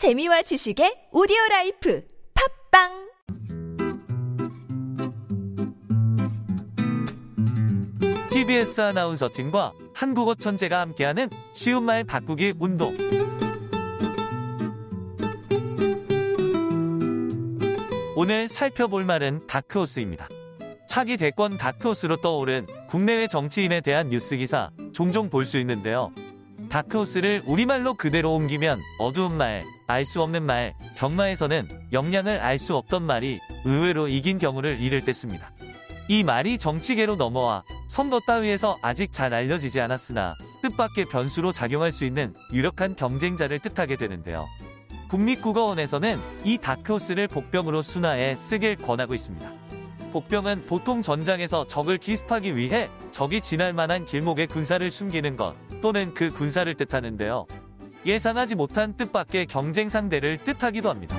재미와 지식의 오디오 life 팟빵 TBS 아나운서 팀과 한국어 천재가 함께하는 쉬운 말 바꾸기 운동. 오늘 살펴볼 말은 다크호스입니다. 차기 대권 다크호스로 떠오른 국내외 정치인에 대한 뉴스 기사 종종 볼 수 있는데요. 다크호스를 우리말로 그대로 옮기면 어두운 말, 알 수 없는 말, 경마에서는 역량을 알 수 없던 말이 의외로 이긴 경우를 이를 때 씁니다. 이 말이 정치계로 넘어와 선거 따위에서 아직 잘 알려지지 않았으나 뜻밖의 변수로 작용할 수 있는 유력한 경쟁자를 뜻하게 되는데요. 국립국어원에서는 이 다크호스를 복병으로 순화해 쓰길 권하고 있습니다. 복병은 보통 전장에서 적을 기습하기 위해 적이 지날 만한 길목에 군사를 숨기는 것 또는 그 군사를 뜻하는데요. 예상하지 못한 뜻밖의 경쟁 상대를 뜻하기도 합니다.